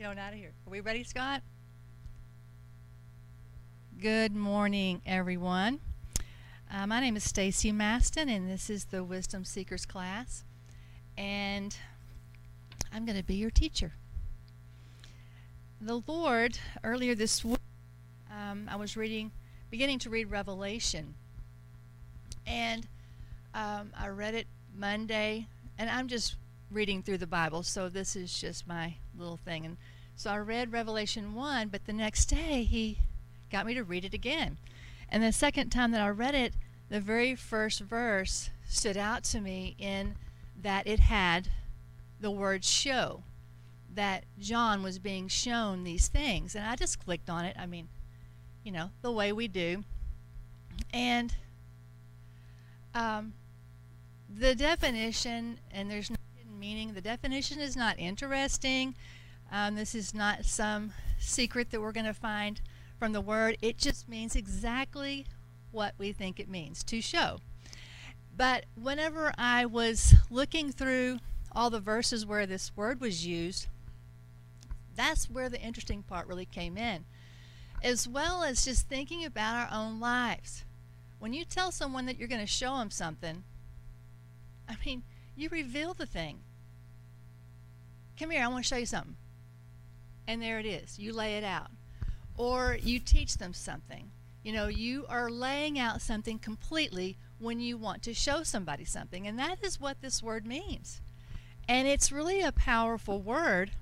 Out of here. Are we ready, Scott? Good morning, everyone. Uh, my name is Stacy Masten, and this is the Wisdom Seekers class. And I'm going to be your teacher. The Lord, earlier this week, um, I was reading, beginning to read Revelation. And um, I read it Monday, and I'm just reading through the Bible, so this is just my little thing. And so I read Revelation 1, but the next day he got me to read it again. And the second time that I read it, the very first verse stood out to me in that it had the word show, that John was being shown these things. And I just clicked on it. I mean, you know, the way we do. And um, the definition, and there's no meaning, the definition is not interesting. Um, this is not some secret that we're going to find from the word. It just means exactly what we think it means to show. But whenever I was looking through all the verses where this word was used, that's where the interesting part really came in, as well as just thinking about our own lives. When you tell someone that you're going to show them something, I mean, you reveal the thing. Come here, I want to show you something. And there it is. You lay it out or you teach them something. You know, you are laying out something completely when you want to show somebody something. And that is what this word means. And it's really a powerful word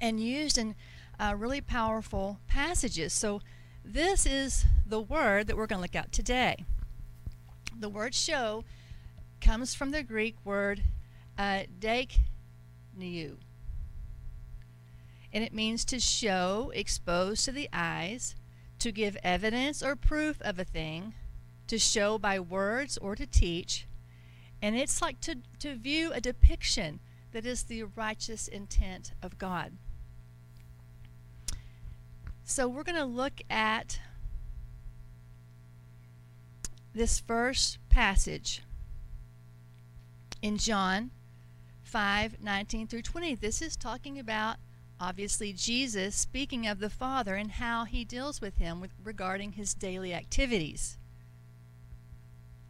and used in uh, really powerful passages. So, this is the word that we're going to look at today. The word show comes from the Greek word uh, deikniou and it means to show, expose to the eyes, to give evidence or proof of a thing, to show by words or to teach. And it's like to, to view a depiction that is the righteous intent of God. So we're going to look at this first passage in John 5 19 through 20. This is talking about obviously Jesus speaking of the Father and how he deals with him with, regarding his daily activities.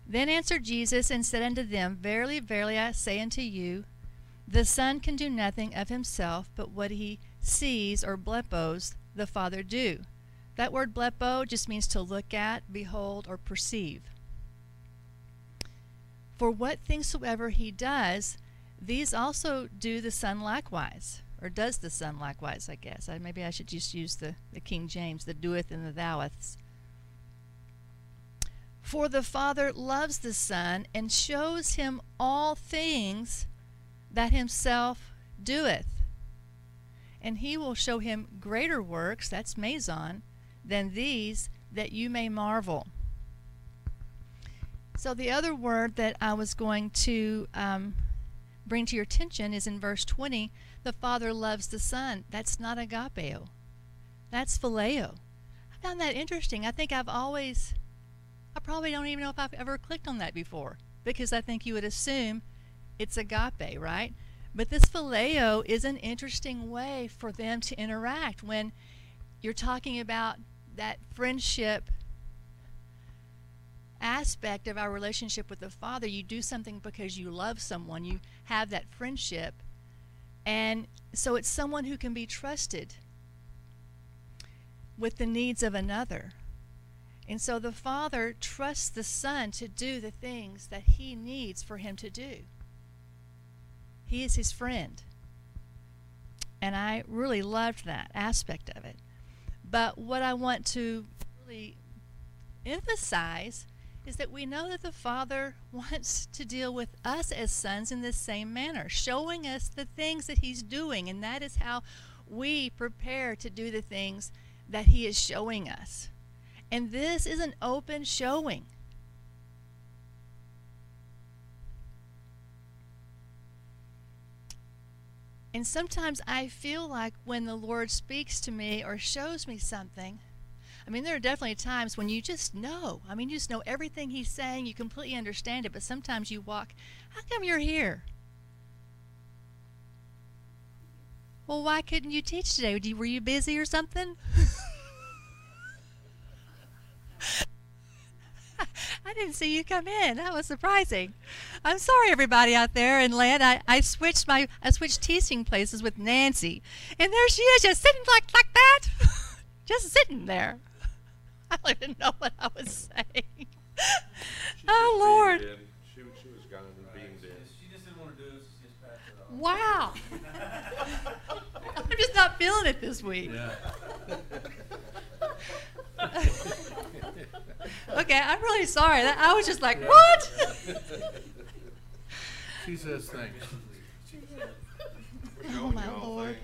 Then answered Jesus and said unto them, Verily, verily, I say unto you, the Son can do nothing of himself, but what he sees or blepos the Father do. That word blepo just means to look at, behold, or perceive. For what things soever he does, these also do the Son likewise or does the Son likewise, I guess. I, maybe I should just use the, the King James, the doeth and the thoueths. For the Father loves the Son and shows him all things that himself doeth. And he will show him greater works, that's meizon, than these, that you may marvel. So the other word that I was going to um, bring to your attention is in verse 20 the Father loves the Son. That's not agapeo. That's phileo. I found that interesting. I think I've always, I probably don't even know if I've ever clicked on that before because I think you would assume it's agape, right? But this phileo is an interesting way for them to interact when you're talking about that friendship aspect of our relationship with the Father. You do something because you love someone, you have that friendship and so it's someone who can be trusted with the needs of another. And so the Father trusts the Son to do the things that he needs for him to do. He is his friend. And I really loved that aspect of it. But what I want to really emphasize is that we know that the Father wants to deal with us as sons in the same manner, showing us the things that He's doing, and that is how we prepare to do the things that He is showing us. And this is an open showing. And sometimes I feel like when the Lord speaks to me or shows me something, I mean, there are definitely times when you just know. I mean, you just know everything he's saying. You completely understand it. But sometimes you walk, how come you're here? Well, why couldn't you teach today? Were you busy or something? I didn't see you come in. That was surprising. I'm sorry, everybody out there in land. I, I switched my I switched teaching places with Nancy, and there she is, just sitting like like that, just sitting there. I don't even know what I was saying. oh Lord. She, she was gone and being dead. She just didn't want to do it, she just passed it off. Wow. I'm just not feeling it this week. Yeah. okay, I'm really sorry. That, I was just like, what? She says thanks. Oh, my you all Lord.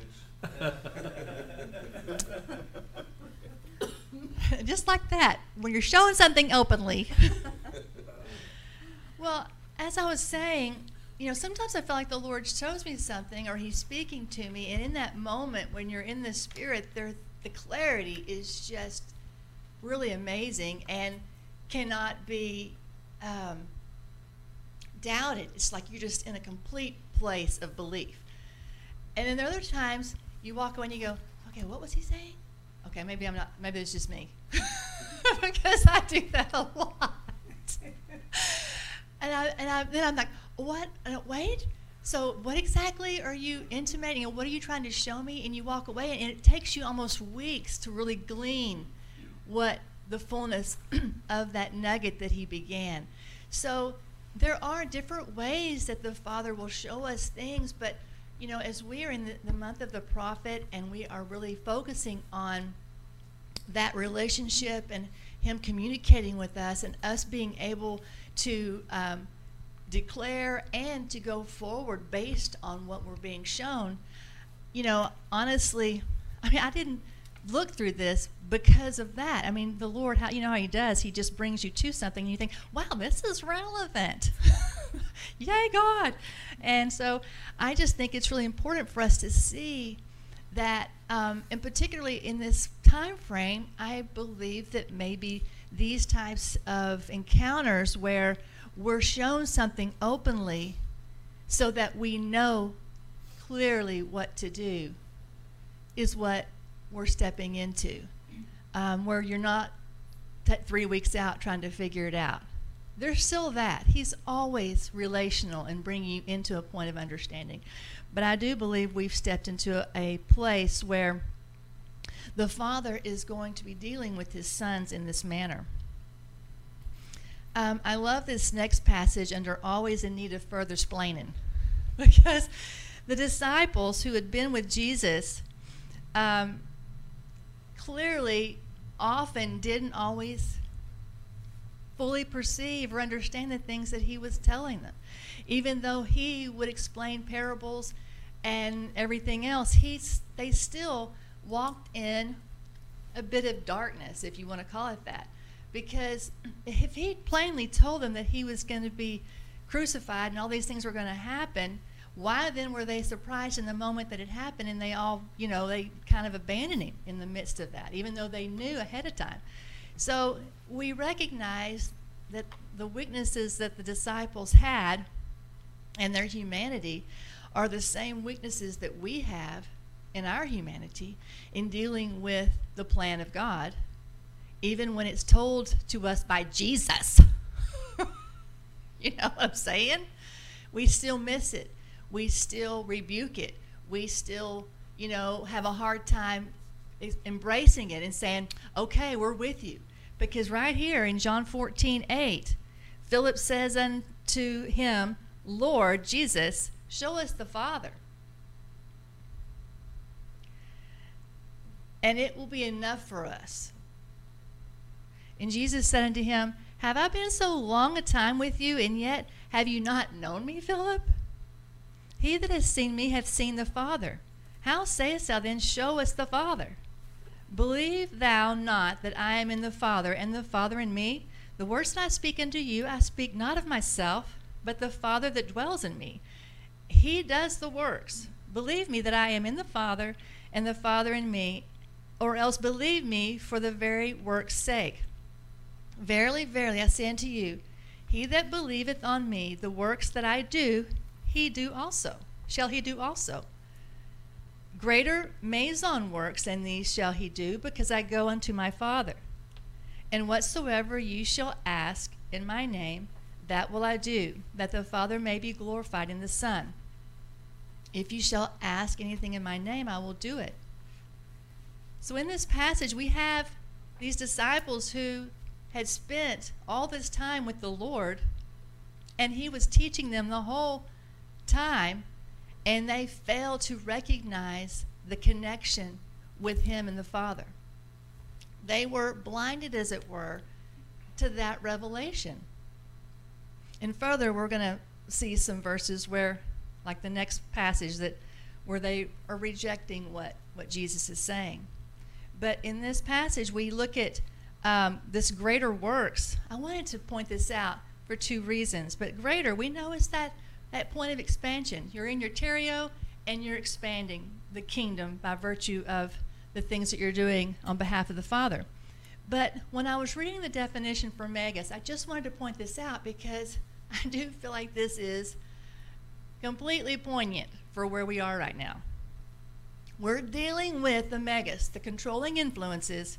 just like that, when you're showing something openly. well, as I was saying, you know, sometimes I feel like the Lord shows me something or He's speaking to me, and in that moment when you're in the Spirit, there the clarity is just really amazing and cannot be um, doubted. It's like you're just in a complete place of belief. And then there are other times you walk away and you go, okay, what was he saying? Okay, maybe I'm not, maybe it's just me. because I do that a lot. and I, and I, then I'm like, what? Uh, wait. So what exactly are you intimating and what are you trying to show me? And you walk away and it takes you almost weeks to really glean what the fullness of that nugget that he began. So there are different ways that the Father will show us things, but you know, as we are in the, the month of the prophet and we are really focusing on that relationship and him communicating with us and us being able to um, declare and to go forward based on what we're being shown, you know, honestly, I mean, I didn't look through this because of that. I mean, the Lord, how you know how He does? He just brings you to something, and you think, "Wow, this is relevant." Yay, God! And so, I just think it's really important for us to see that, um, and particularly in this time frame, I believe that maybe these types of encounters where we're shown something openly, so that we know clearly what to do, is what we're stepping into, um, where you're not three weeks out trying to figure it out. There's still that. He's always relational and bringing you into a point of understanding. But I do believe we've stepped into a, a place where the Father is going to be dealing with his sons in this manner. Um, I love this next passage under always in need of further splaining because the disciples who had been with Jesus um, clearly often didn't always fully perceive or understand the things that he was telling them. Even though he would explain parables and everything else, he's, they still walked in a bit of darkness, if you want to call it that. Because if he plainly told them that he was going to be crucified and all these things were going to happen, why then were they surprised in the moment that it happened and they all, you know, they kind of abandoned him in the midst of that, even though they knew ahead of time? So we recognize that the weaknesses that the disciples had and their humanity are the same weaknesses that we have in our humanity in dealing with the plan of God, even when it's told to us by Jesus. you know what I'm saying? We still miss it. We still rebuke it. We still, you know, have a hard time embracing it and saying, okay, we're with you. Because right here in John 14, 8, Philip says unto him, Lord Jesus, show us the Father. And it will be enough for us. And Jesus said unto him, Have I been so long a time with you, and yet have you not known me, Philip? He that has seen me hath seen the Father. How sayest thou then, Show us the Father? Believe thou not that I am in the Father, and the Father in me? The words that I speak unto you, I speak not of myself, but the Father that dwells in me. He does the works. Believe me that I am in the Father, and the Father in me, or else believe me for the very work's sake. Verily, verily, I say unto you, he that believeth on me, the works that I do, he do also. Shall he do also? Greater meizon works than these shall he do, because I go unto my Father. And whatsoever you shall ask in my name, that will I do, that the Father may be glorified in the Son. If you shall ask anything in my name, I will do it. So in this passage, we have these disciples who had spent all this time with the Lord, and he was teaching them the whole time, and they fail to recognize the connection with him and the Father. They were blinded, as it were, to that revelation. And further, we're going to see some verses where, like the next passage, that where they are rejecting what, what Jesus is saying. But in this passage, we look at um, this greater works. I wanted to point this out for two reasons. But greater, we know is that that point of expansion. You're in your terrio and you're expanding the kingdom by virtue of the things that you're doing on behalf of the Father. But when I was reading the definition for megas, I just wanted to point this out because I do feel like this is completely poignant for where we are right now. We're dealing with the megas, the controlling influences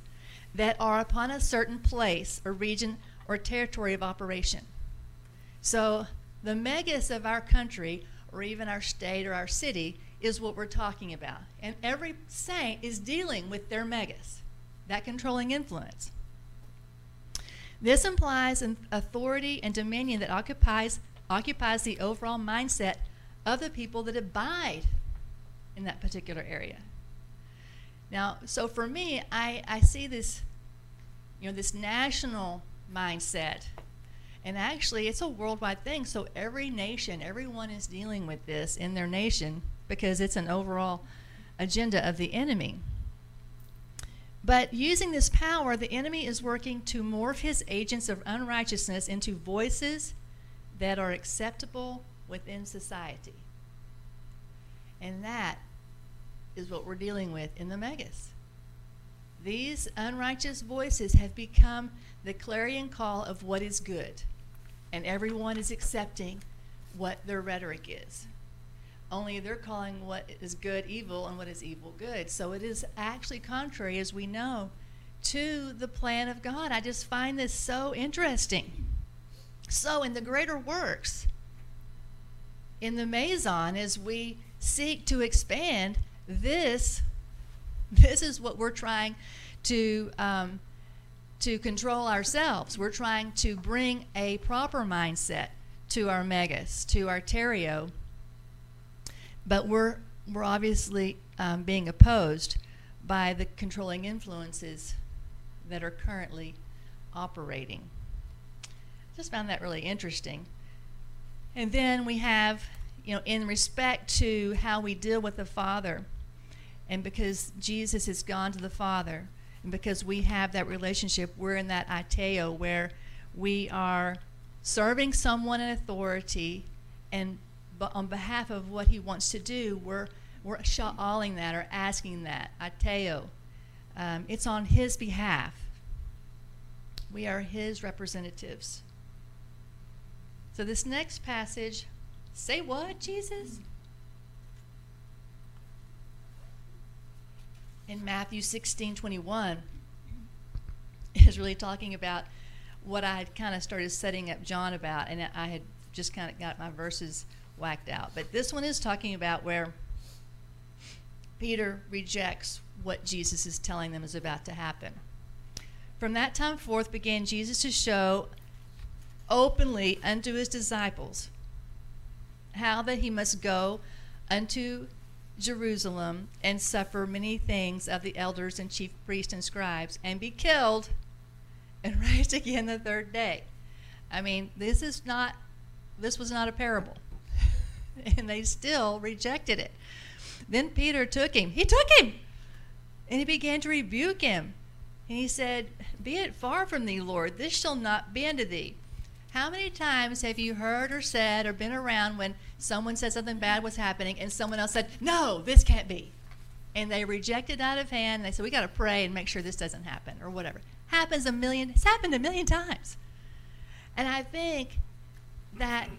that are upon a certain place or region or territory of operation. So the megas of our country or even our state or our city is what we're talking about. And every saint is dealing with their megas, that controlling influence. This implies an authority and dominion that occupies, occupies the overall mindset of the people that abide in that particular area. Now, so for me, I, I see this, you know, this national mindset. And actually, it's a worldwide thing. So every nation, everyone is dealing with this in their nation because it's an overall agenda of the enemy. But using this power, the enemy is working to morph his agents of unrighteousness into voices that are acceptable within society. And that is what we're dealing with in the megas. These unrighteous voices have become the clarion call of what is good, and everyone is accepting what their rhetoric is. Only they're calling what is good evil and what is evil good. So it is actually contrary, as we know, to the plan of God. I just find this so interesting. So, in the greater works, in the meizon, as we seek to expand, this this is what we're trying to um, to control ourselves. We're trying to bring a proper mindset to our megas, to our terio, but we're we're obviously um, being opposed by the controlling influences that are currently operating. Just found that really interesting. And then we have, you know, in respect to how we deal with the Father and because Jesus has gone to the Father, and because we have that relationship, we're in that aiteo where we are serving someone in authority, and on behalf of what he wants to do, we're we're sha'aling that or asking that aiteo. Um, it's on his behalf. We are his representatives. So this next passage, say what, Jesus? In Matthew 16 21 is really talking about what I had kind of started setting up John about, and I had just kind of got my verses whacked out. But this one is talking about where Peter rejects what Jesus is telling them is about to happen. From that time forth began Jesus to show openly unto his disciples how that he must go unto Jerusalem and suffer many things of the elders and chief priests and scribes and be killed and rise again the third day. I mean, this is not this was not a parable. and they still rejected it. Then Peter took him. He took him. And he began to rebuke him. And he said, Be it far from thee, Lord, this shall not be unto thee. How many times have you heard or said or been around when someone said something bad was happening and someone else said, No, this can't be? And they rejected out of hand. And they said, We got to pray and make sure this doesn't happen or whatever. Happens a million, it's happened a million times. And I think that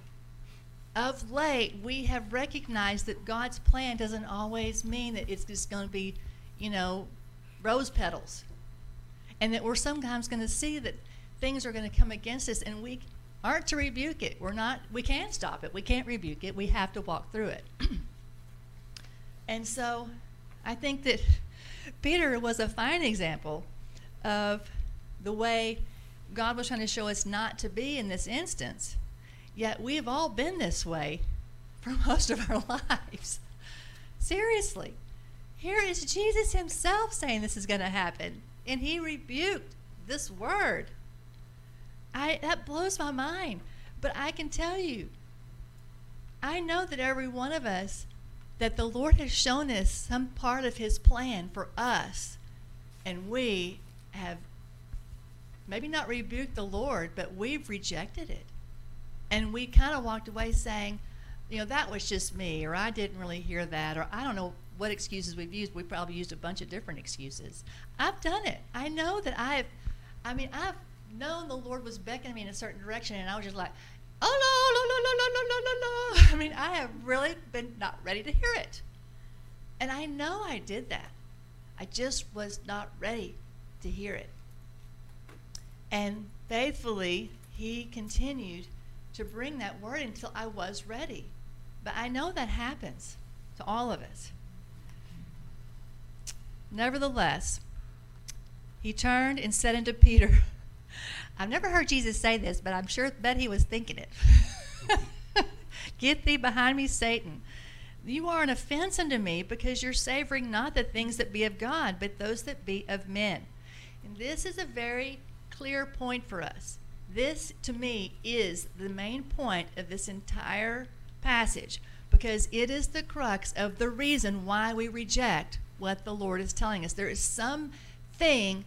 of late, we have recognized that God's plan doesn't always mean that it's just going to be, you know, rose petals. And that we're sometimes going to see that things are going to come against us and we aren't to rebuke it. We're not, we can't stop it. We can't rebuke it. We have to walk through it. and so I think that Peter was a fine example of the way God was trying to show us not to be in this instance. Yet we've all been this way for most of our lives. Seriously. Here is Jesus himself saying this is going to happen, and he rebuked this word. I that blows my mind. But I can tell you, I know that every one of us that the Lord has shown us some part of his plan for us, and we have maybe not rebuked the Lord, but we've rejected it. And we kind of walked away saying, you know, that was just me, or I didn't really hear that, or I don't know what excuses we've used. We probably used a bunch of different excuses. I've done it. I know that I've, I mean, I've known the Lord was beckoning me in a certain direction, and I was just like, oh no, no, no, no, no, no, no, no. I mean, I have really been not ready to hear it. And I know I did that. I just was not ready to hear it. And faithfully, he continued to bring that word until I was ready. But I know that happens to all of us. Nevertheless, he turned and said unto Peter, I've never heard Jesus say this, but I'm sure bet he was thinking it. Get thee behind me, Satan. You are an offense unto me because you're savoring not the things that be of God, but those that be of men. And this is a very clear point for us. This, to me, is the main point of this entire passage because it is the crux of the reason why we reject what the Lord is telling us. There is some thing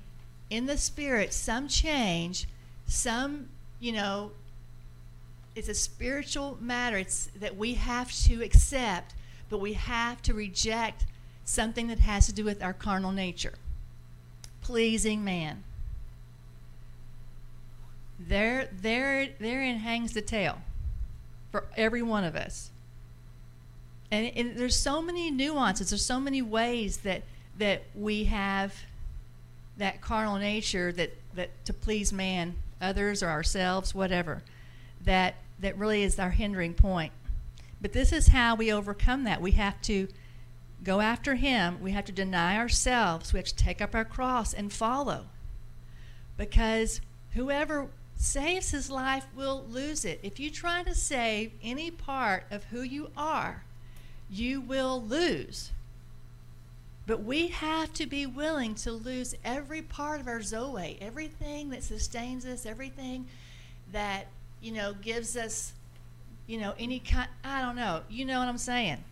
in the spirit, some change, some, you know, it's a spiritual matter. It's that we have to accept, but we have to reject something that has to do with our carnal nature. Pleasing man. There, there, therein hangs the tale for every one of us. And, and there's so many nuances. There's so many ways that that we have that carnal nature that, that to please man, others or ourselves, whatever, that that really is our hindering point. But this is how we overcome that. We have to go after him. We have to deny ourselves. We have to take up our cross and follow. Because whoever saves his life will lose it. If you try to save any part of who you are, you will lose. But we have to be willing to lose every part of our Zoe, everything that sustains us, everything that, you know, gives us, you know, any kind, I don't know, you know what I'm saying.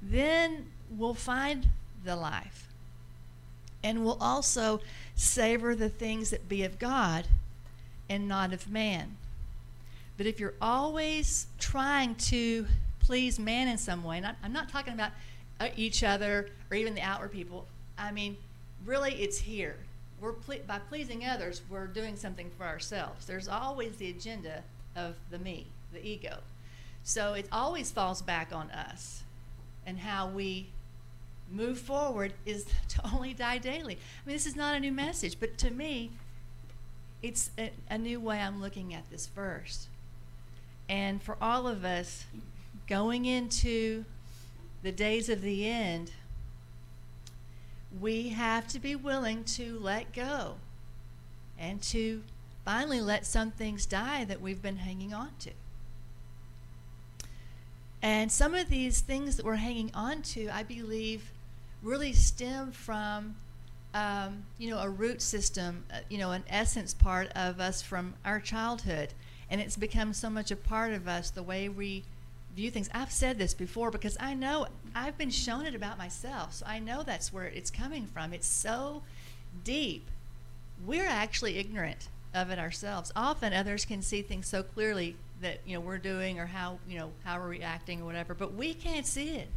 Then we'll find the life. And we'll also savor the things that be of God and not of man. But if you're always trying to please man in some way, and I'm not talking about Uh, each other or even the outward people, I mean, really it's here. We're ple- by pleasing others, we're doing something for ourselves. There's always the agenda of the me, the ego. So it always falls back on us and how we move forward is to only die daily. I mean, this is not a new message, but to me, it's a, a, new way I'm looking at this verse. And for all of us, going into the days of the end, we have to be willing to let go and to finally let some things die that we've been hanging on to. And some of these things that we're hanging on to, I believe, really stem from um, you know, a root system, uh, you know, an essence part of us from our childhood. And it's become so much a part of us, the way we view things. I've said this before because I know I've been shown it about myself. So I know that's where it's coming from. It's so deep. We're actually ignorant of it ourselves. Often others can see things so clearly that, you know, we're doing or how, you know, how we're reacting or whatever, but we can't see it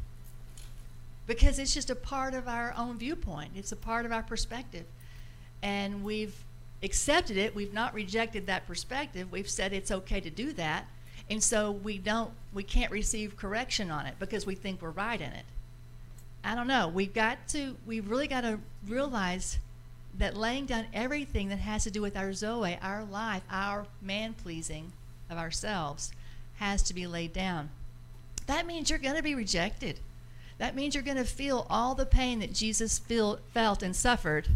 because it's just a part of our own viewpoint. It's a part of our perspective. And we've accepted it. We've not rejected that perspective. We've said it's okay to do that. And so we don't, we can't receive correction on it because we think we're right in it. I don't know. We've got to, we've really got to realize that laying down everything that has to do with our Zoe, our life, our man pleasing of ourselves, has to be laid down. That means you're going to be rejected. That means you're going to feel all the pain that Jesus feel, felt and suffered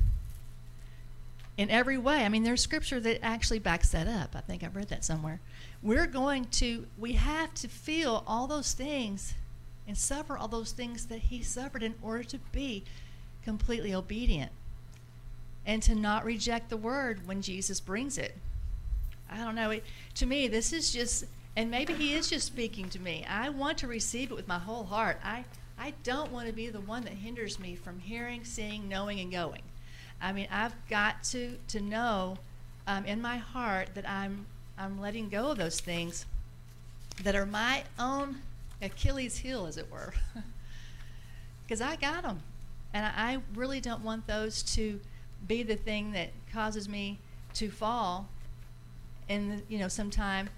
in every way. I mean, there's scripture that actually backs that up. I think I've read that somewhere. We're going to, we have to feel all those things and suffer all those things that he suffered in order to be completely obedient and to not reject the word when Jesus brings it. I don't know. It, to me, this is just, and maybe he is just speaking to me. I want to receive it with my whole heart. I, I don't want to be the one that hinders me from hearing, seeing, knowing, and going. I mean, I've got to to know um, in my heart that I'm I'm letting go of those things that are my own Achilles' heel, as it were, because I got them, and I, I really don't want those to be the thing that causes me to fall. And you know, sometime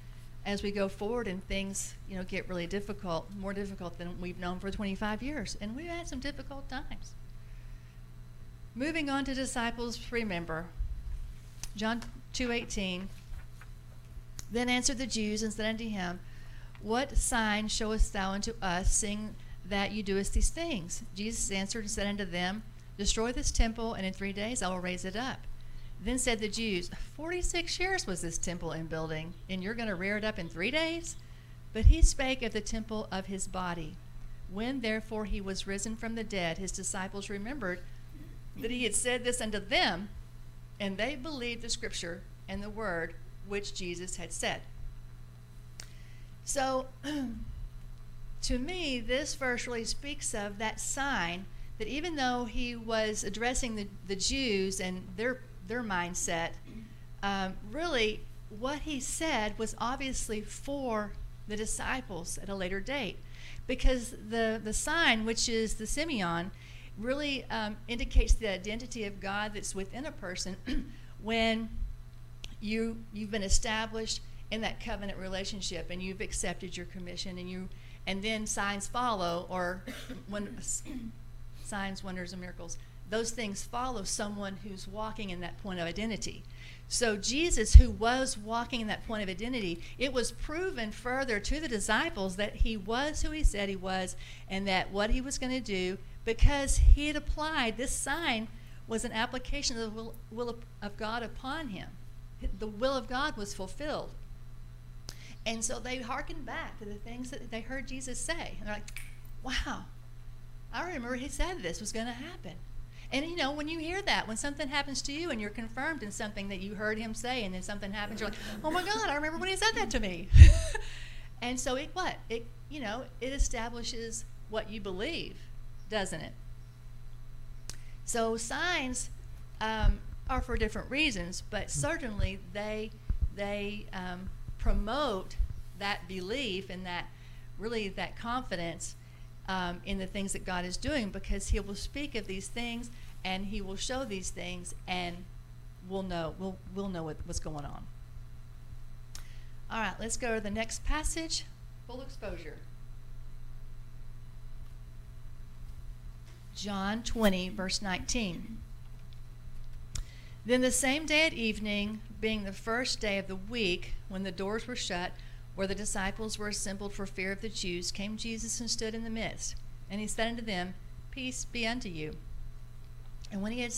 as we go forward and things you know get really difficult, more difficult than we've known for 25 years, and we've had some difficult times. Moving on to disciples, remember John 2:18. Then answered the Jews and said unto him, What sign showest thou unto us, seeing that you doest these things? Jesus answered and said unto them, Destroy this temple, and in three days I will raise it up. Then said the Jews, Forty six years was this temple in building, and you're going to rear it up in three days? But he spake of the temple of his body. When therefore he was risen from the dead, his disciples remembered that he had said this unto them, and they believed the scripture and the word which Jesus had said. So, to me, this verse really speaks of that sign that even though he was addressing the, the Jews and their, their mindset, um, really what he said was obviously for the disciples at a later date. Because the, the sign, which is the semeion, really um, indicates the identity of God that's within a person when you you've been established in that covenant relationship and you've accepted your commission and you and then signs follow or when signs wonders and miracles those things follow someone who's walking in that point of identity so jesus who was walking in that point of identity it was proven further to the disciples that he was who he said he was and that what he was going to do because he had applied this sign was an application of the will, will of, of God upon him. The will of God was fulfilled. And so they hearkened back to the things that they heard Jesus say. And they're like, wow, I remember he said this was going to happen. And you know, when you hear that, when something happens to you and you're confirmed in something that you heard him say, and then something happens, you're like, oh my God, I remember when he said that to me. and so it what? It you know, it establishes what you believe doesn't it? So signs um, are for different reasons, but certainly they they um, promote that belief and that really that confidence um, in the things that God is doing because He will speak of these things and He will show these things and we'll know we'll we'll know what, what's going on. All right, let's go to the next passage. Full exposure. John 20, verse 19. Then the same day at evening, being the first day of the week, when the doors were shut, where the disciples were assembled for fear of the Jews, came Jesus and stood in the midst. And he said unto them, Peace be unto you. And when he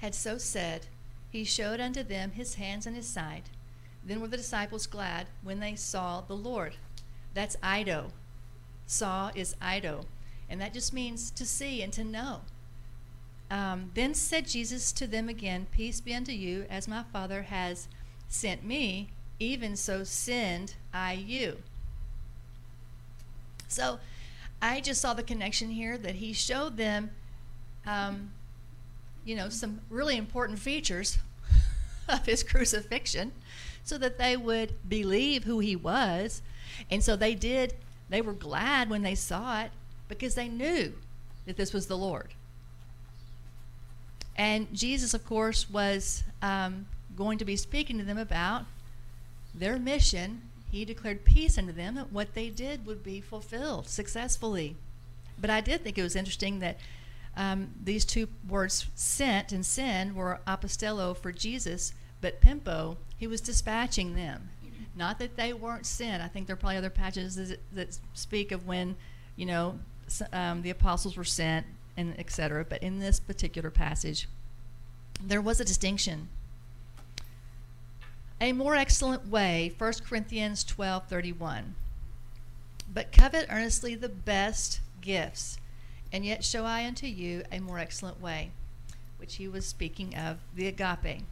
had, so said, he showed unto them his hands and his side. Then were the disciples glad when they saw the Lord. That's eido. Saw is eido and that just means to see and to know. Um, then said Jesus to them again, Peace be unto you, as my Father has sent me, even so send I you. So I just saw the connection here that he showed them, um, you know, some really important features of his crucifixion so that they would believe who he was. And so they did, they were glad when they saw it because they knew that this was the Lord. And Jesus, of course, was um, going to be speaking to them about their mission he declared peace unto them, that what they did would be fulfilled successfully. But I did think it was interesting that um, these two words, sent and send, were apostello for Jesus, but pempo, he was dispatching them. Not that they weren't sent. I think there are probably other passages that, that speak of when, you know, um, the apostles were sent and etc. But in this particular passage, there was a distinction. A more excellent way, 1 Corinthians 12:31. But covet earnestly the best gifts, and yet show I unto you a more excellent way, which he was speaking of the agape.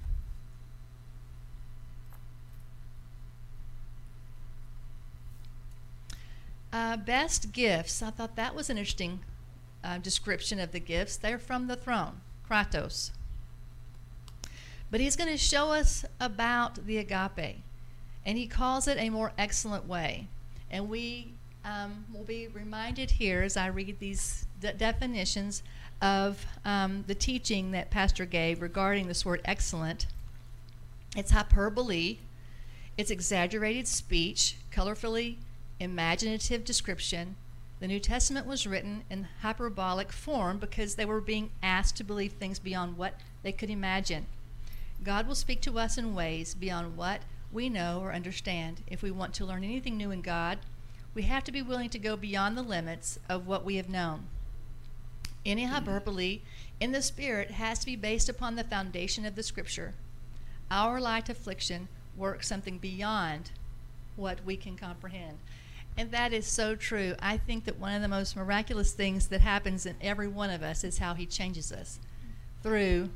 Uh, best gifts. I thought that was an interesting uh, description of the gifts. They're from the throne, Kratos. But he's going to show us about the agape, and he calls it a more excellent way. And we um, will be reminded here as I read these de- definitions of um, the teaching that Pastor gave regarding this word excellent. It's hyperbole, it's exaggerated speech, colorfully imaginative description. The New Testament was written in hyperbolic form because they were being asked to believe things beyond what they could imagine. God will speak to us in ways beyond what we know or understand. If we want to learn anything new in God, we have to be willing to go beyond the limits of what we have known. Any hyperbole in the Spirit has to be based upon the foundation of the Scripture. Our light affliction works something beyond what we can comprehend. And that is so true. I think that one of the most miraculous things that happens in every one of us is how He changes us through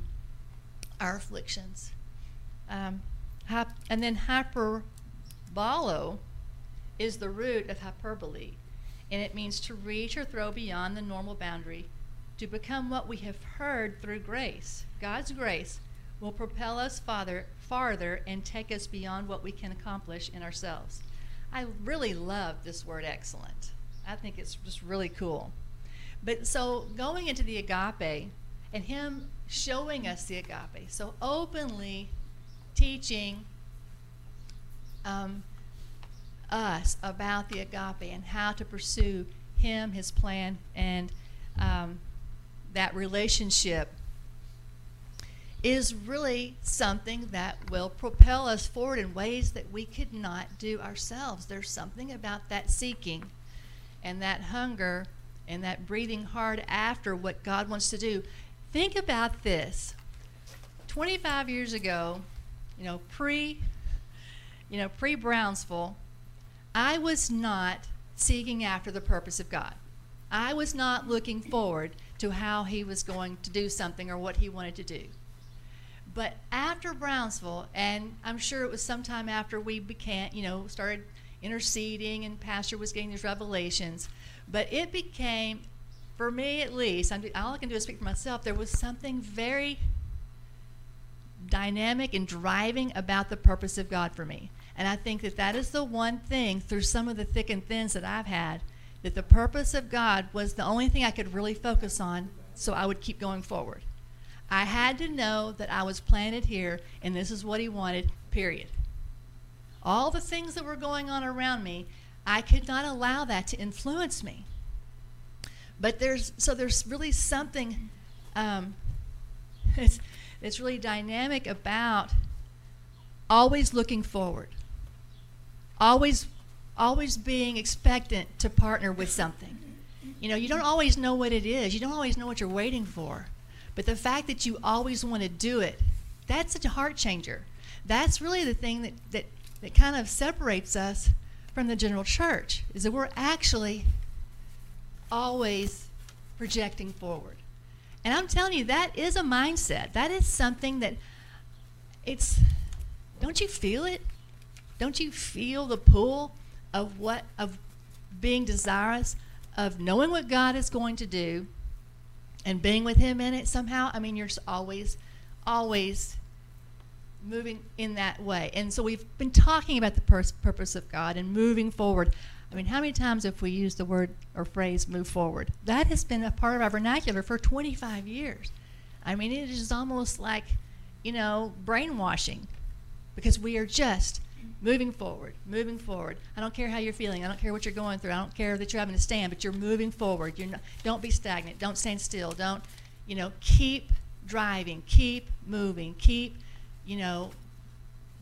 our afflictions. Um, and then hyperbolo is the root of hyperbole, and it means to reach or throw beyond the normal boundary to become what we have heard through grace. God's grace will propel us farther, farther and take us beyond what we can accomplish in ourselves. I really love this word excellent. I think it's just really cool. But so going into the agape and him showing us the agape, so openly teaching um, us about the agape and how to pursue him, his plan, and um, that relationship is really something that will propel us forward in ways that we could not do ourselves. There's something about that seeking and that hunger and that breathing hard after what God wants to do. Think about this. 25 years ago, you know, pre you know, pre Brownsville, I was not seeking after the purpose of God. I was not looking forward to how he was going to do something or what he wanted to do. But after Brownsville, and I'm sure it was sometime after we began, you know, started interceding and Pastor was getting these revelations, but it became, for me at least, I'm, all I can do is speak for myself, there was something very dynamic and driving about the purpose of God for me. And I think that that is the one thing through some of the thick and thins that I've had, that the purpose of God was the only thing I could really focus on so I would keep going forward. I had to know that I was planted here and this is what he wanted, period. All the things that were going on around me, I could not allow that to influence me. But there's so there's really something um, it's, it's really dynamic about always looking forward, always always being expectant to partner with something. You know, you don't always know what it is. You don't always know what you're waiting for. But the fact that you always want to do it, that's a heart changer. That's really the thing that, that, that kind of separates us from the general church, is that we're actually always projecting forward. And I'm telling you, that is a mindset. That is something that it's, don't you feel it? Don't you feel the pull of what, of being desirous of knowing what God is going to do and being with him in it somehow, I mean, you're always, always moving in that way. And so we've been talking about the pur- purpose of God and moving forward. I mean, how many times have we used the word or phrase move forward? That has been a part of our vernacular for 25 years. I mean, it is almost like, you know, brainwashing because we are just moving forward, moving forward. I don't care how you're feeling. I don't care what you're going through. I don't care that you're having to stand, but you're moving forward. You're not, don't be stagnant. Don't stand still. Don't, you know, keep driving. Keep moving. Keep, you know,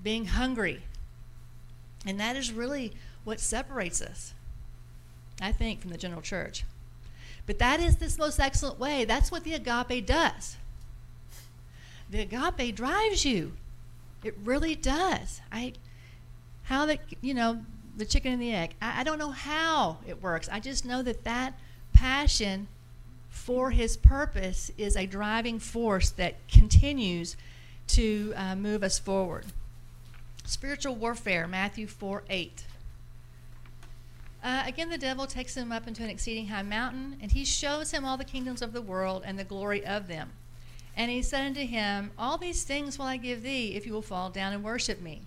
being hungry. And that is really what separates us, I think, from the general church. But that is this most excellent way. That's what the agape does. The agape drives you. It really does. I how the you know the chicken and the egg. I, I don't know how it works. I just know that that passion for his purpose is a driving force that continues to uh, move us forward. Spiritual warfare, Matthew 4 8. Uh, again, the devil takes him up into an exceeding high mountain, and he shows him all the kingdoms of the world and the glory of them. And he said unto him, All these things will I give thee, if you will fall down and worship me.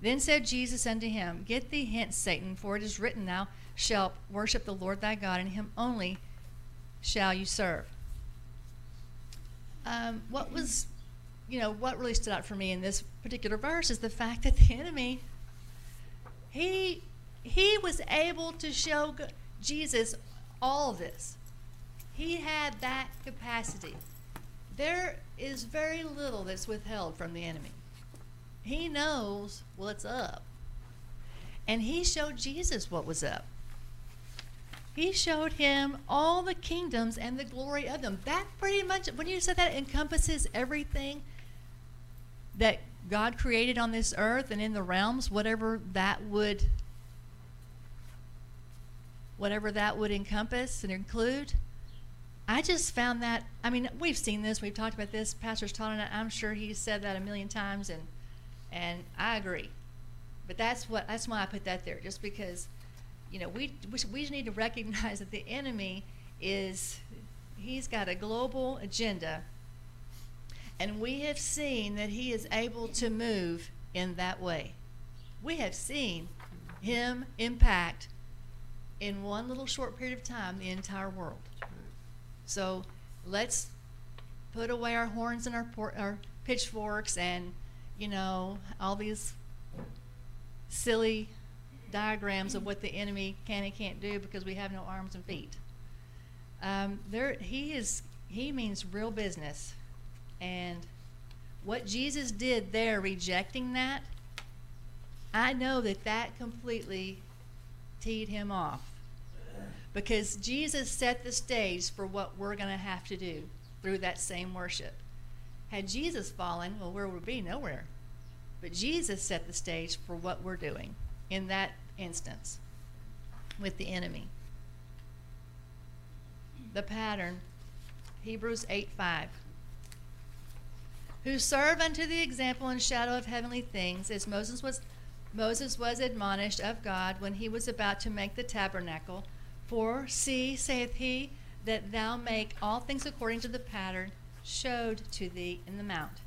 Then said Jesus unto him, Get thee hence, Satan, for it is written, Thou shalt worship the Lord thy God, and him only shall you serve. Um, what was, you know, what really stood out for me in this particular verse is the fact that the enemy, he he was able to show Jesus all this. He had that capacity. There is very little that's withheld from the enemy. He knows what's up. And he showed Jesus what was up. He showed him all the kingdoms and the glory of them. That pretty much, when you said that encompasses everything that God created on this earth and in the realms, whatever that would whatever that would encompass and include. I just found that, I mean, we've seen this, we've talked about this. Pastor's taught on it. I'm sure he's said that a million times, and, and I agree. But that's, what, that's why I put that there, just because, you know, we, we, we need to recognize that the enemy is, he's got a global agenda, and we have seen that he is able to move in that way. We have seen him impact in one little short period of time the entire world. So let's put away our horns and our, our pitchforks and, you know, all these silly diagrams of what the enemy can and can't do because we have no arms and feet. Um, there, he is. He means real business, and what Jesus did there, rejecting that, I know that that completely teed him off. Because Jesus set the stage for what we're going to have to do through that same worship. Had Jesus fallen, well, where would we be? Nowhere. But Jesus set the stage for what we're doing in that instance with the enemy. The pattern, Hebrews 8 5. Who serve unto the example and shadow of heavenly things, as Moses was Moses was admonished of God when he was about to make the tabernacle. For see, saith he, that thou make all things according to the pattern showed to thee in the mount.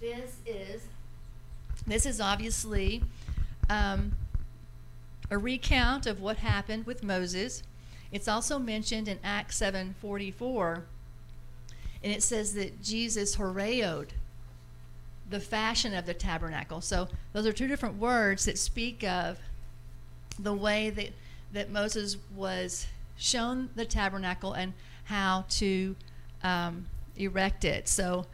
This is this is obviously um, a recount of what happened with Moses. It's also mentioned in Acts 7:44, and it says that Jesus horeoed the fashion of the tabernacle. So those are two different words that speak of the way that, that Moses was shown the tabernacle and how to um, erect it. So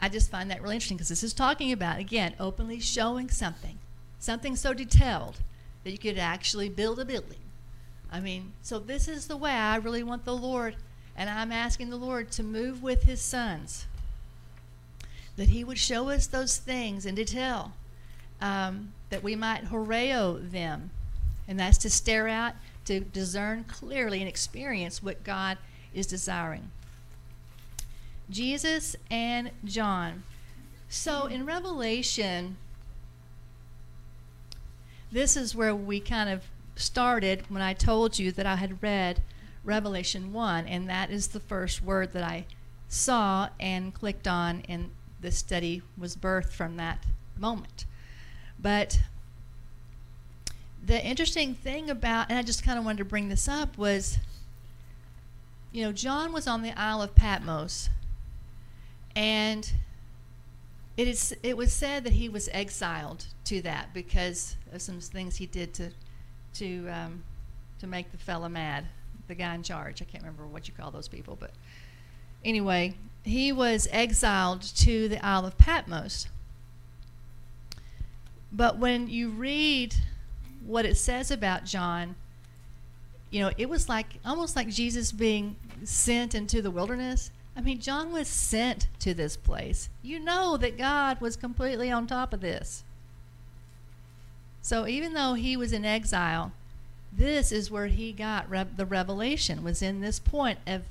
I just find that really interesting because this is talking about, again, openly showing something, something so detailed that you could actually build a building. I mean, so this is the way I really want the Lord, and I'm asking the Lord to move with his sons that he would show us those things in detail, um, that we might horeo them. And that's to stare out, to discern clearly and experience what God is desiring. Jesus and John. So in Revelation, this is where we kind of started when I told you that I had read Revelation 1, and that is the first word that I saw and clicked on and the study was birthed from that moment. But the interesting thing about, and I just kind of wanted to bring this up, was you know, John was on the Isle of Patmos, and it is it was said that he was exiled to that because of some things he did to to um, to make the fella mad, the guy in charge. I can't remember what you call those people, but anyway, he was exiled to the Isle of Patmos. But when you read what it says about John, you know, it was like almost like Jesus being sent into the wilderness. I mean, John was sent to this place. You know that God was completely on top of this. So even though he was in exile, this is where he got rev- the revelation was in this point of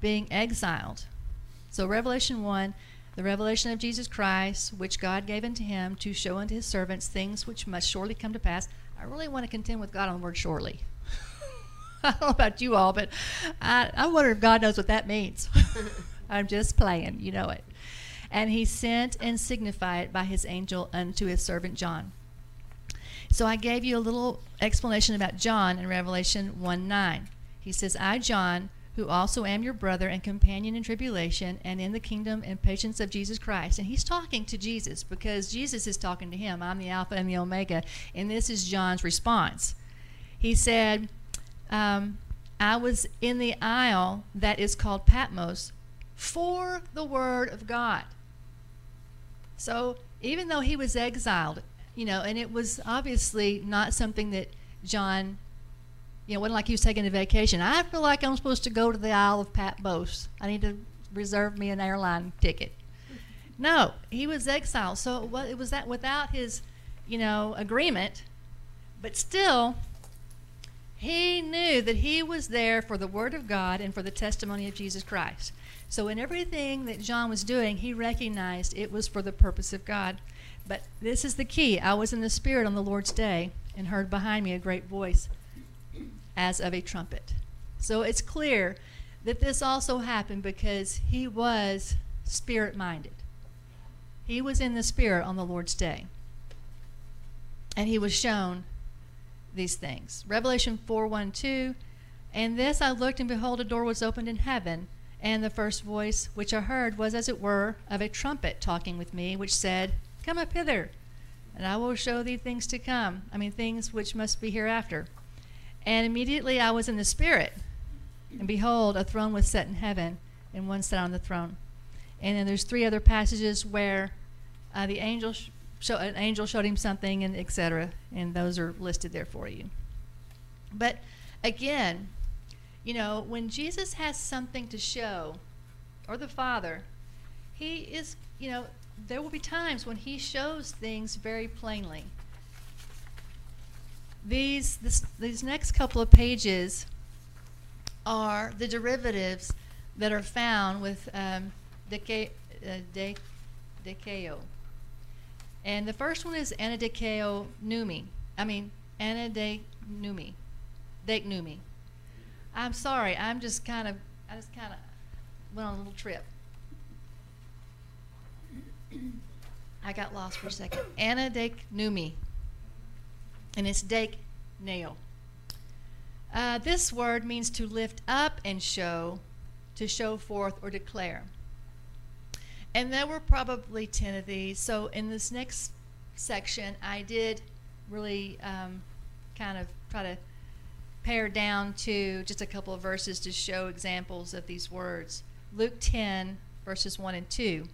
being exiled. So Revelation 1, the revelation of Jesus Christ, which God gave unto him to show unto his servants things which must surely come to pass. I really want to contend with God on the word surely. I don't know about you all, but I, I wonder if God knows what that means. I'm just playing, you know it. And he sent and signified by his angel unto his servant John. So I gave you a little explanation about John in Revelation 1 9. He says, I, John, who also am your brother and companion in tribulation and in the kingdom and patience of Jesus Christ. And he's talking to Jesus because Jesus is talking to him. I'm the Alpha and the Omega. And this is John's response. He said, um, I was in the isle that is called Patmos for the word of God. So even though he was exiled, you know, and it was obviously not something that John, you know, wasn't like he was taking a vacation. I feel like I'm supposed to go to the Isle of Patmos. I need to reserve me an airline ticket. No, he was exiled. So it was that without his, you know, agreement, but still, he knew that he was there for the Word of God and for the testimony of Jesus Christ. So, in everything that John was doing, he recognized it was for the purpose of God. But this is the key I was in the Spirit on the Lord's day and heard behind me a great voice as of a trumpet. So, it's clear that this also happened because he was spirit minded. He was in the Spirit on the Lord's day. And he was shown these things. Revelation 4 1 2. And this I looked, and behold, a door was opened in heaven. And the first voice which I heard was, as it were, of a trumpet talking with me, which said, Come up hither, and I will show thee things to come. I mean, things which must be hereafter. And immediately I was in the Spirit, and behold, a throne was set in heaven, and one sat on the throne. And then there's three other passages where uh, the angel sh- show, an angel showed him something, and etc. And those are listed there for you. But again, you know, when Jesus has something to show, or the Father, he is, you know, there will be times when he shows things very plainly. These this, these next couple of pages are the derivatives that are found with um, deca, uh. And the first one is anadekeo numi. I mean, anadeknumi. Deknumi. I'm sorry. I'm just kind of, I just kind of went on a little trip. I got lost for a second. Anna Dake Numi. And it's Dake Nail. Uh, this word means to lift up and show, to show forth or declare. And there were probably 10 of these. So in this next section, I did really um, kind of try to pare down to just a couple of verses to show examples of these words. Luke 10, verses 1 and 2.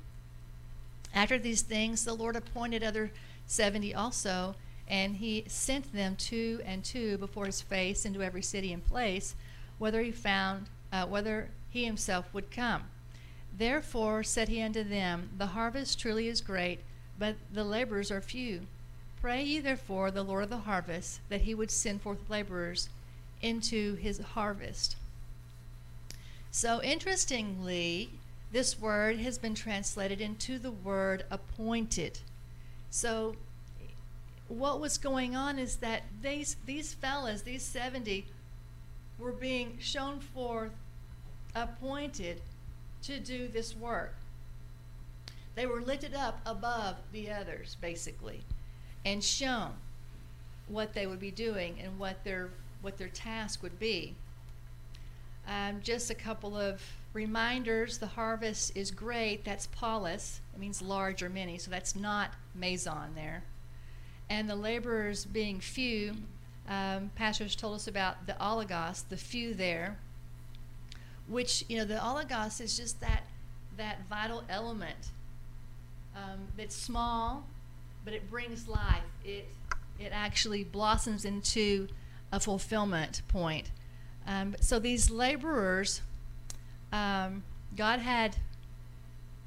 After these things, the Lord appointed other 70 also, and he sent them two and two before his face into every city and place, whether he found, uh, whether he himself would come. Therefore said he unto them, The harvest truly is great, but the laborers are few. Pray ye therefore the Lord of the harvest that he would send forth laborers into his harvest. So, interestingly, this word has been translated into the word appointed. So, what was going on is that these, these fellas, these 70, were being shown forth, appointed to do this work. They were lifted up above the others, basically, and shown what they would be doing and what their what their task would be. Um, just a couple of reminders the harvest is great. That's polus. It means large or many, so that's not meizon there. And the laborers being few, um, pastors told us about the oligos, the few there, which you know the oligos is just that that vital element um, that's small, but it brings life. It it actually blossoms into a fulfillment point. Um, so these laborers, um, God had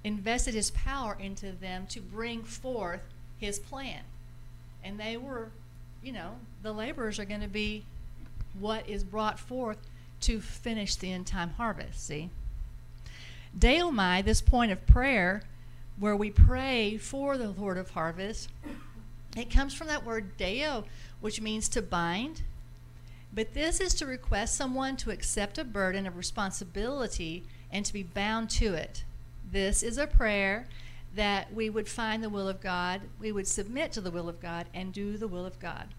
invested His power into them to bring forth His plan, and they were, you know, the laborers are going to be what is brought forth to finish the end time harvest. See, Deomai, this point of prayer, where we pray for the Lord of harvest, it comes from that word deo, which means to bind. But this is to request someone to accept a burden of responsibility and to be bound to it. This is a prayer that we would find the will of God, we would submit to the will of God, and do the will of God.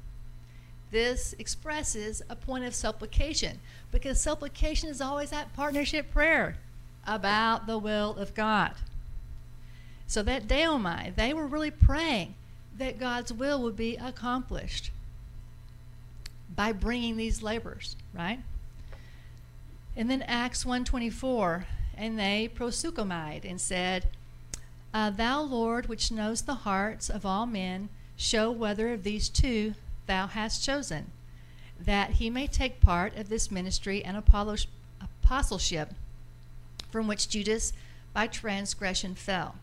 This expresses a point of supplication because supplication is always that partnership prayer about the will of God. So that Deomai, they were really praying that God's will would be accomplished by bringing these laborers, right? And then Acts 124, and they prosuchomai and said, uh, Thou, Lord, which knows the hearts of all men, show whether of these two thou hast chosen, that he may take part of this ministry and apostleship from which Judas by transgression fell,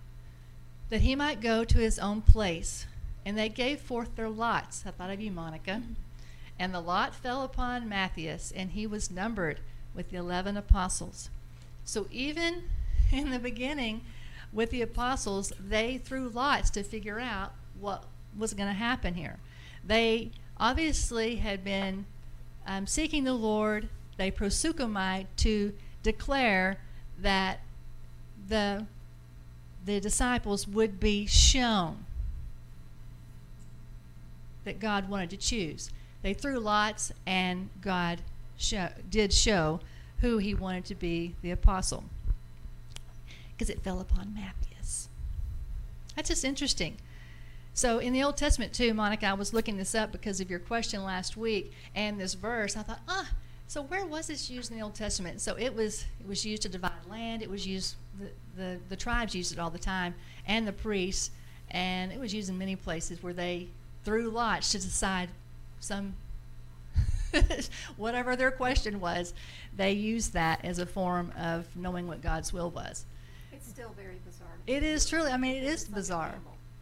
that he might go to his own place. And they gave forth their lots. I thought of you, Monica. And the lot fell upon Matthias, and he was numbered with the eleven apostles. So even in the beginning, with the apostles, they threw lots to figure out what was going to happen here. They obviously had been um, seeking the Lord. They prosuchomai to declare that the the disciples would be shown that God wanted to choose. They threw lots, and God show, did show who He wanted to be the apostle because it fell upon Matthias. That's just interesting. So in the Old Testament too, Monica, I was looking this up because of your question last week and this verse. I thought, ah, so where was this used in the Old Testament? So it was it was used to divide land. It was used the the, the tribes used it all the time, and the priests, and it was used in many places where they threw lots to decide some whatever their question was. They used that as a form of knowing what God's will was. Still very bizarre. It is truly. I mean, it is bizarre.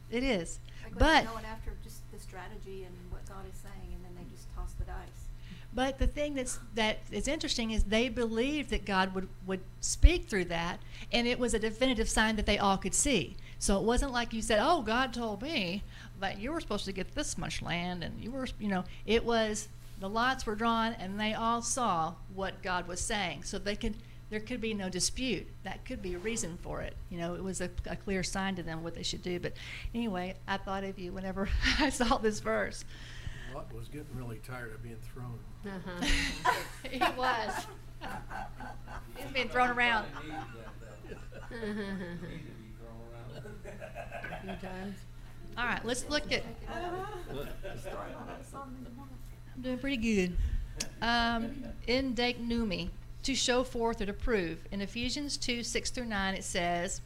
It is. Like But going after just the strategy and what God is saying, and then they just toss the dice. But the thing that's that is interesting is they believed that God would, would speak through that, and it was a definitive sign that they all could see. So it wasn't like you said, "Oh, God told me that you were supposed to get this much land," and you were, you know, it was the lots were drawn, and they all saw what God was saying, so they could. There could be no dispute. That could be a reason for it. You know, it was a, a clear sign to them what they should do. But anyway, I thought of you whenever I saw this verse. Lot was getting really tired of being thrown. Uh-huh. he was. He's being thrown around. All right, let's look at. I'm doing pretty good. Um, in Numi, to show forth or to prove. In Ephesians 2 6 through 9, it says,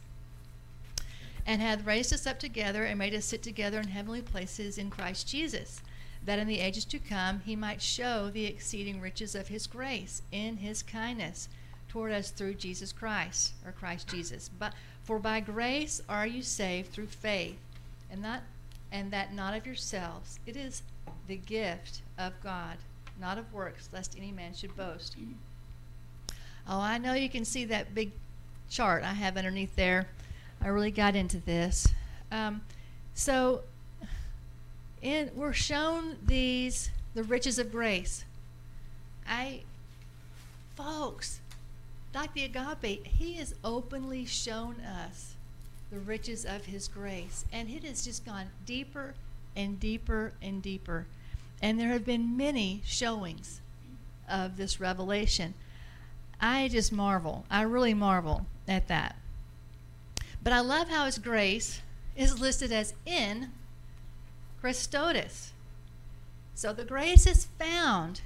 And hath raised us up together and made us sit together in heavenly places in Christ Jesus, that in the ages to come he might show the exceeding riches of his grace in his kindness toward us through Jesus Christ, or Christ Jesus. But for by grace are you saved through faith, and not and that not of yourselves. It is the gift of God, not of works, lest any man should boast. Oh, I know you can see that big chart I have underneath there. I really got into this. Um, so, in, we're shown these the riches of grace. I, folks, the agape, he has openly shown us the riches of his grace, and it has just gone deeper and deeper and deeper. And there have been many showings of this revelation. I just marvel. I really marvel at that. But I love how his grace is listed as in Christotus. So the grace is found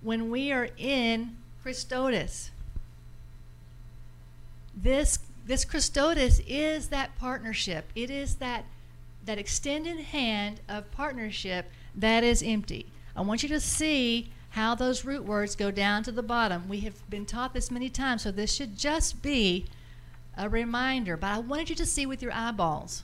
when we are in Christotus. This this Christotus is that partnership. It is that that extended hand of partnership that is empty. I want you to see how those root words go down to the bottom. We have been taught this many times, so this should just be a reminder. But I wanted you to see with your eyeballs.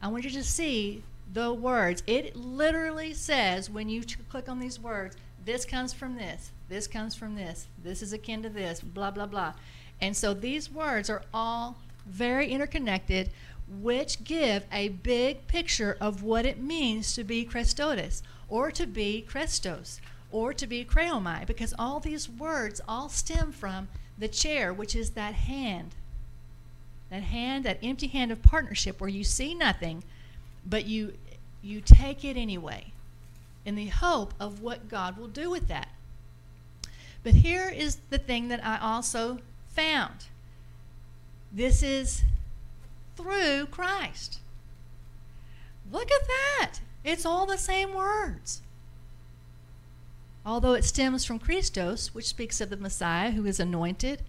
I want you to see the words. It literally says when you click on these words, this comes from this, this comes from this, this is akin to this, blah, blah, blah. And so these words are all very interconnected, which give a big picture of what it means to be Christotus, or to be Christos, or to be Creomai, because all these words all stem from the chair, which is that hand. That hand, that empty hand of partnership where you see nothing, but you you take it anyway in the hope of what God will do with that. But here is the thing that I also found. This is through Christ. Look at that. It's all the same words. Although it stems from Christos, which speaks of the Messiah who is anointed,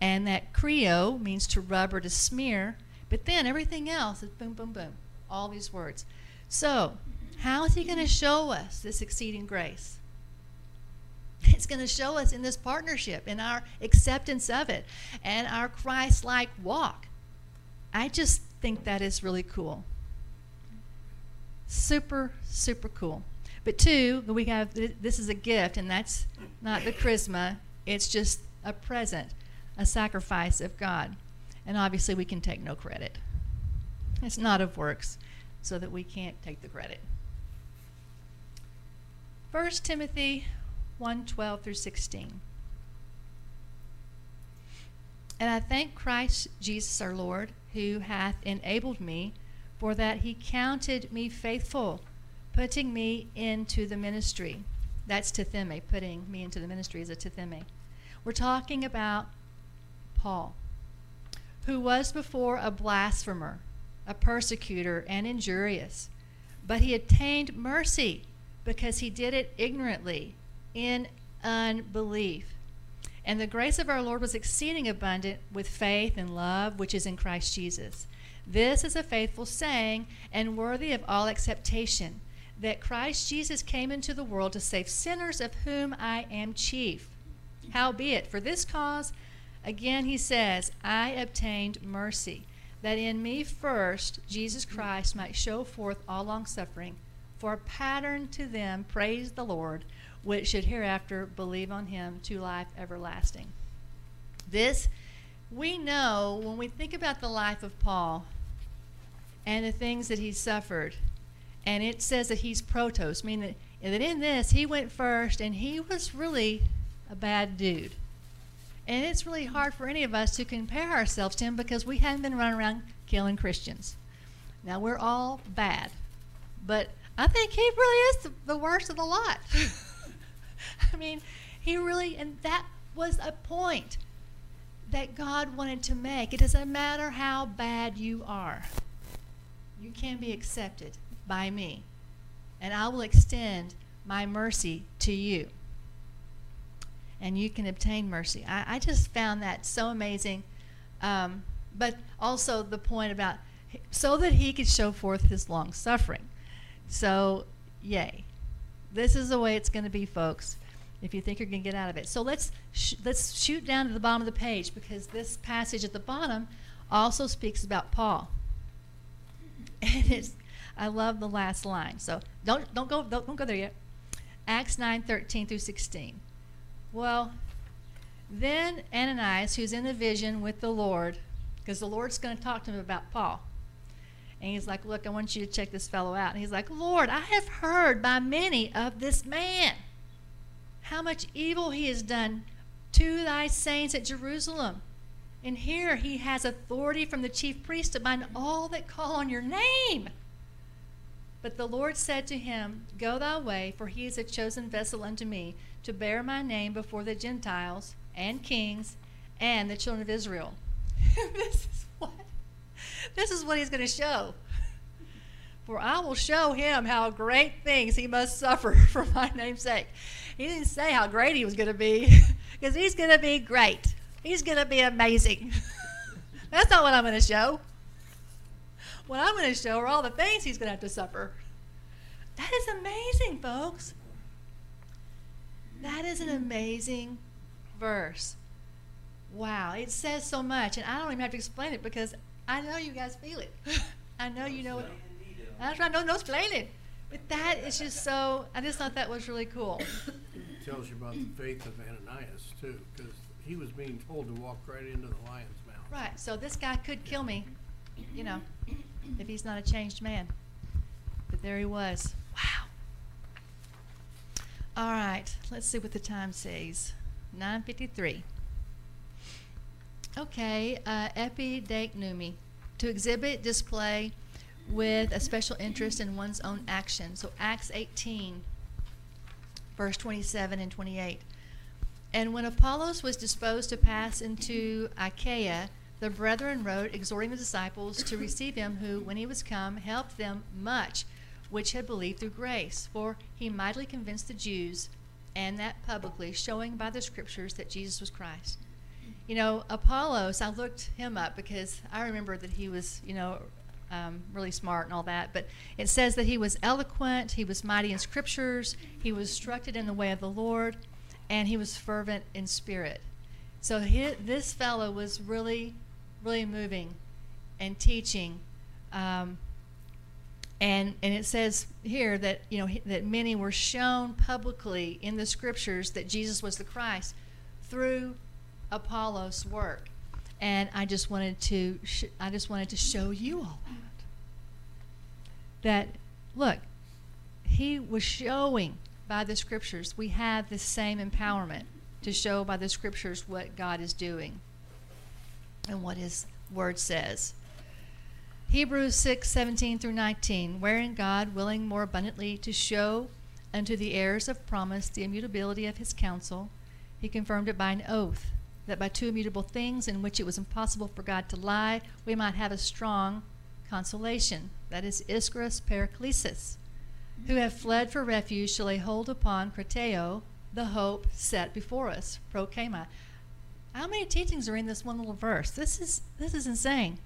and that Creo means to rub or to smear, but then everything else is boom, boom, boom. All these words. So, how is he going to show us this exceeding grace? It's going to show us in this partnership, in our acceptance of it, and our Christ like walk. I just think that is really cool. Super, super cool. But two, we have this is a gift, and that's not the charisma, it's just a present, a sacrifice of God. And obviously, we can take no credit. It's not of works, so that we can't take the credit. 1 Timothy 1 12 through 16. And I thank Christ Jesus our Lord, who hath enabled me, for that he counted me faithful, putting me into the ministry. That's tithemi, putting me into the ministry is a tithemi. We're talking about Paul, who was before a blasphemer, a persecutor, and injurious. But he obtained mercy because he did it ignorantly, in unbelief. And the grace of our Lord was exceeding abundant with faith and love which is in Christ Jesus. This is a faithful saying and worthy of all acceptation that Christ Jesus came into the world to save sinners, of whom I am chief. Howbeit, for this cause, again he says, I obtained mercy, that in me first Jesus Christ might show forth all longsuffering, for a pattern to them, praise the Lord, which should hereafter believe on him to life everlasting. This, we know when we think about the life of Paul and the things that he suffered and it says that he's protos, meaning that, in this he went first and he was really a bad dude. And it's really hard for any of us to compare ourselves to him because we haven't been running around killing Christians. Now we're all bad, but I think he really is the worst of the lot. I mean, he really, and that was a point that God wanted to make. It doesn't matter how bad you are, you can be accepted by me, and I will extend my mercy to you. And you can obtain mercy. I, I just found that so amazing. Um, but also the point about so that he could show forth his long suffering. So, yay. This is the way it's going to be, folks, if you think you're going to get out of it. So let's, sh- let's shoot down to the bottom of the page because this passage at the bottom also speaks about Paul. And it's I love the last line. So don't don't go don't, don't go there yet. Acts 9, 13 through 16. Well, then Ananias, who's in the vision with the Lord, because the Lord's going to talk to him about Paul. And he's like, Look, I want you to check this fellow out. And he's like, Lord, I have heard by many of this man how much evil he has done to thy saints at Jerusalem. And here he has authority from the chief priest to bind all that call on your name. But the Lord said to him, Go thy way, for he is a chosen vessel unto me, to bear my name before the Gentiles and kings and the children of Israel. this is what this is what he's going to show. For I will show him how great things he must suffer for my name's sake. He didn't say how great he was going to be, because he's going to be great. He's going to be amazing. That's not what I'm going to show. What I'm going to show are all the things he's going to have to suffer. That is amazing, folks. That is an amazing verse. Wow, it says so much, and I don't even have to explain it because I know you guys feel it. I know you know it. That's right, no, no explaining. But that is just so, I just thought that was really cool. It tells you about the faith of Ananias too, because he was being told to walk right into the lion's mouth. Right, so this guy could kill me, you know, if he's not a changed man. But there he was. Wow. All right, let's see what the time says. 9:53. Okay, uh, epideignumi, to exhibit, display with a special interest in one's own action. So Acts 18, verse 27 and 28. And when Apollos was disposed to pass into Achaia, the brethren wrote, exhorting the disciples to receive him, who, when he was come, helped them much which had believed through grace. For he mightily convinced the Jews, and that publicly, showing by the scriptures that Jesus was Christ. You know, Apollos, I looked him up because I remember that he was, you know, um, really smart and all that. But it says that he was eloquent, he was mighty in scriptures, he was instructed in the way of the Lord, and he was fervent in spirit. So he, this fellow was really, really moving and teaching. Um, and, and it says here that you know that many were shown publicly in the scriptures that Jesus was the Christ through Apollos' work, and I just wanted to I just wanted to show you all that. That look, he was showing by the scriptures we have the same empowerment to show by the scriptures what God is doing and what His Word says. Hebrews 6, 17 through 19, wherein God, willing more abundantly to show unto the heirs of promise the immutability of his counsel, he confirmed it by an oath, that by two immutable things in which it was impossible for God to lie, we might have a strong consolation, that is, Ischorus Paraclesis, who have fled for refuge to lay hold upon krateo, the hope set before us, proclama. How many teachings are in this one little verse? This is this is insane.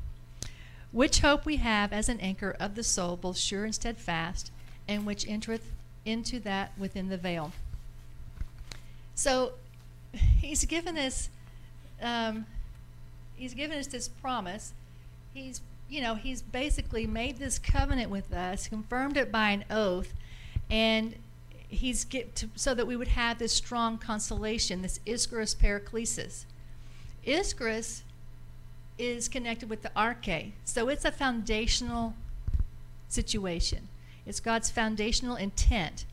Which hope we have as an anchor of the soul, both sure and steadfast, and which entereth into that within the veil. So, he's given us, um, he's given us this promise. He's, you know, he's basically made this covenant with us, confirmed it by an oath, and he's get to, so that we would have this strong consolation, this Ischorus Paraclesis. Ischorus is connected with the arche, so it's a foundational situation. It's God's foundational intent,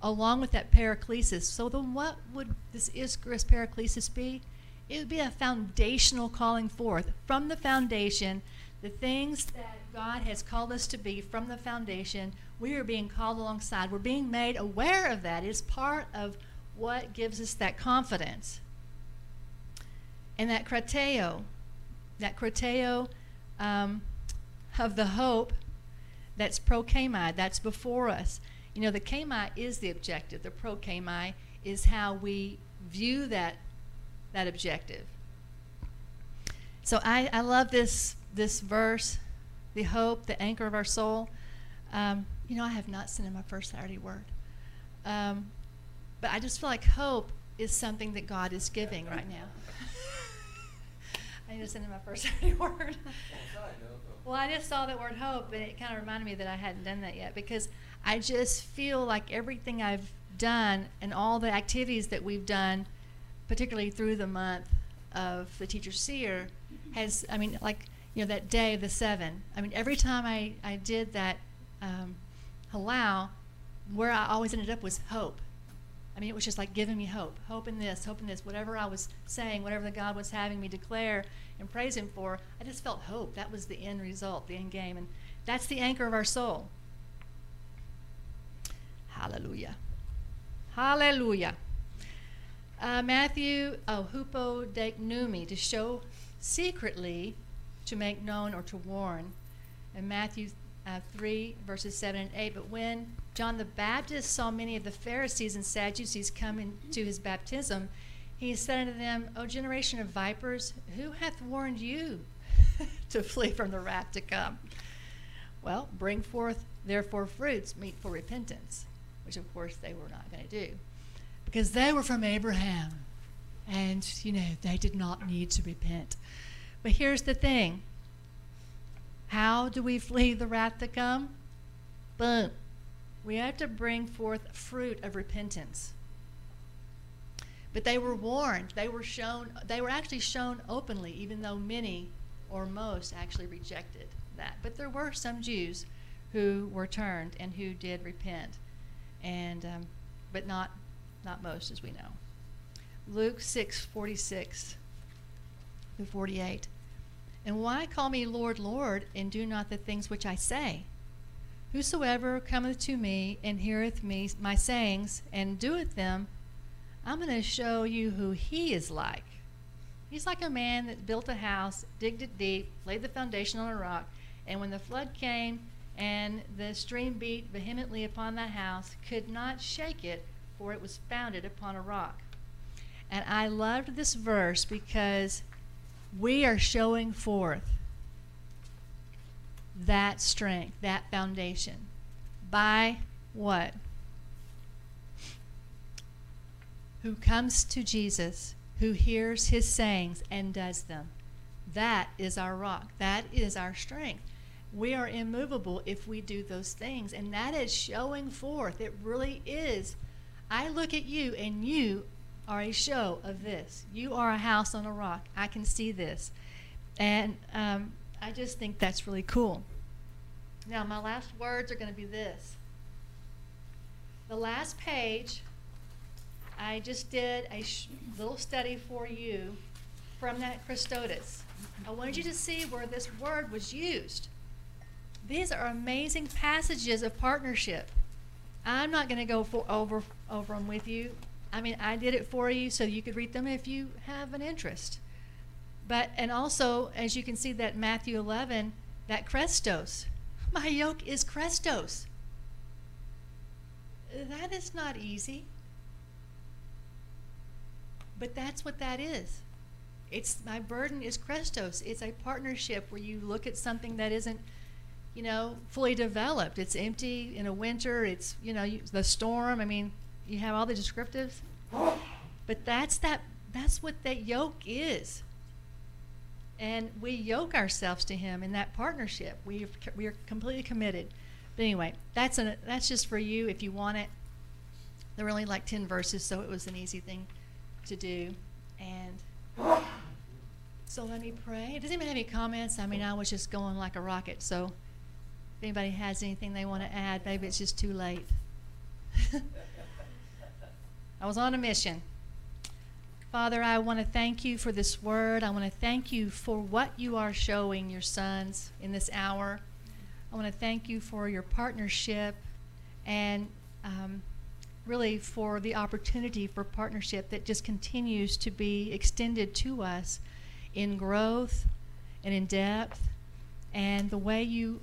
along with that Paraclesis. So then, what would this Ischorus Paraclesis be? It would be a foundational calling forth from the foundation, the things that God has called us to be from the foundation. We are being called alongside. We're being made aware of that. It's part of what gives us that confidence. And that krateo, that krateo um, of the hope that's pro prokami, that's before us. You know, the kami is the objective. The pro prokami is how we view that that objective. So I, I love this this verse, the hope, the anchor of our soul. Um, you know, I have not sent in my first Saturday word, um, but I just feel like hope is something that God is giving right now. I need to send in my first Saturday word. well, I just saw that word hope, and it kind of reminded me that I hadn't done that yet because I just feel like everything I've done and all the activities that we've done, particularly through the month of the teacher seer, has, I mean, like, you know, that day of the seven. I mean, every time I, I did that um, halal, where I always ended up was hope. I mean, it was just like giving me hope, hope in this, hope in this, whatever I was saying, whatever the God was having me declare and praise Him for. I just felt hope. That was the end result, the end game, and that's the anchor of our soul. Hallelujah. Hallelujah. Uh, Matthew, oh, hupodecnumi, to show secretly, to make known or to warn. And Matthew uh, 3, verses 7 and 8. But when John the Baptist saw many of the Pharisees and Sadducees coming to his baptism, he said unto them, O generation of vipers, who hath warned you to flee from the wrath to come? Well, bring forth therefore fruits meet for repentance, which of course they were not going to do because they were from Abraham and, you know, they did not need to repent. But here's the thing how do we flee the wrath to come? Boom. We have to bring forth fruit of repentance. But they were warned. They were shown. They were actually shown openly, even though many or most actually rejected that. But there were some Jews who were turned and who did repent, and um, but not not most, as we know. Luke six forty six through forty eight. And why call me Lord, Lord, and do not the things which I say? Whosoever cometh to me and heareth me my sayings and doeth them, I'm going to show you who he is like. He's like a man that built a house, digged it deep, laid the foundation on a rock, and when the flood came and the stream beat vehemently upon that house, could not shake it, for it was founded upon a rock. And I loved this verse because we are showing forth that strength, that foundation. By what? Who comes to Jesus, who hears his sayings and does them. That is our rock. That is our strength. We are immovable if we do those things. And that is showing forth. It really is. I look at you, and you are a show of this. You are a house on a rock. I can see this. And um, I just think that's really cool. Now, my last words are going to be this. The last page, I just did a little study for you from that Christotus. I wanted you to see where this word was used. These are amazing passages of partnership. I'm not going to go over over them with you. I mean, I did it for you so you could read them if you have an interest. But and also, as you can see, that Matthew 11, that Christos, my yoke is Christos. That is not easy. But that's what that is. It's my burden is Christos. It's a partnership where you look at something that isn't, you know, fully developed. It's empty in a winter. It's you know you, the storm. I mean, you have all the descriptives. But that's that. That's what that yoke is. And we yoke ourselves to Him in that partnership. We we are completely committed. But anyway, that's an that's just for you if you want it. There were only like ten verses, so it was an easy thing to do. And so let me pray. Does anybody have any comments? I mean, I was just going like a rocket. So if anybody has anything they want to add, maybe it's just too late. I was on a mission. Father, I want to thank you for this word. I want to thank you for what you are showing your sons in this hour. I want to thank you for your partnership and um, really for the opportunity for partnership that just continues to be extended to us in growth and in depth, and the way you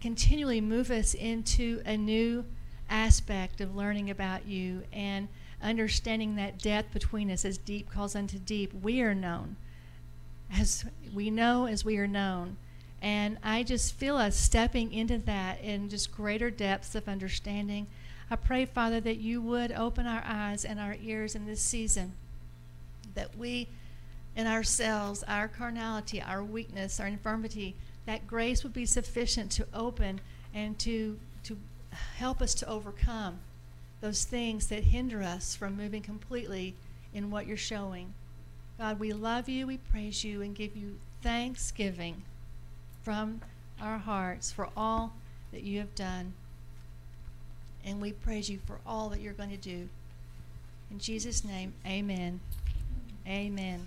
continually move us into a new aspect of learning about you and understanding that depth between us as deep calls unto deep, we are known. As we know as we are known. And I just feel us stepping into that in just greater depths of understanding. I pray, Father, that you would open our eyes and our ears in this season, that we, in ourselves, our carnality, our weakness, our infirmity, that grace would be sufficient to open and to, to help us to overcome those things that hinder us from moving completely in what you're showing. God, we love you, we praise you, and give you thanksgiving from our hearts for all that you have done. And we praise you for all that you're going to do. In Jesus' name, amen. Amen.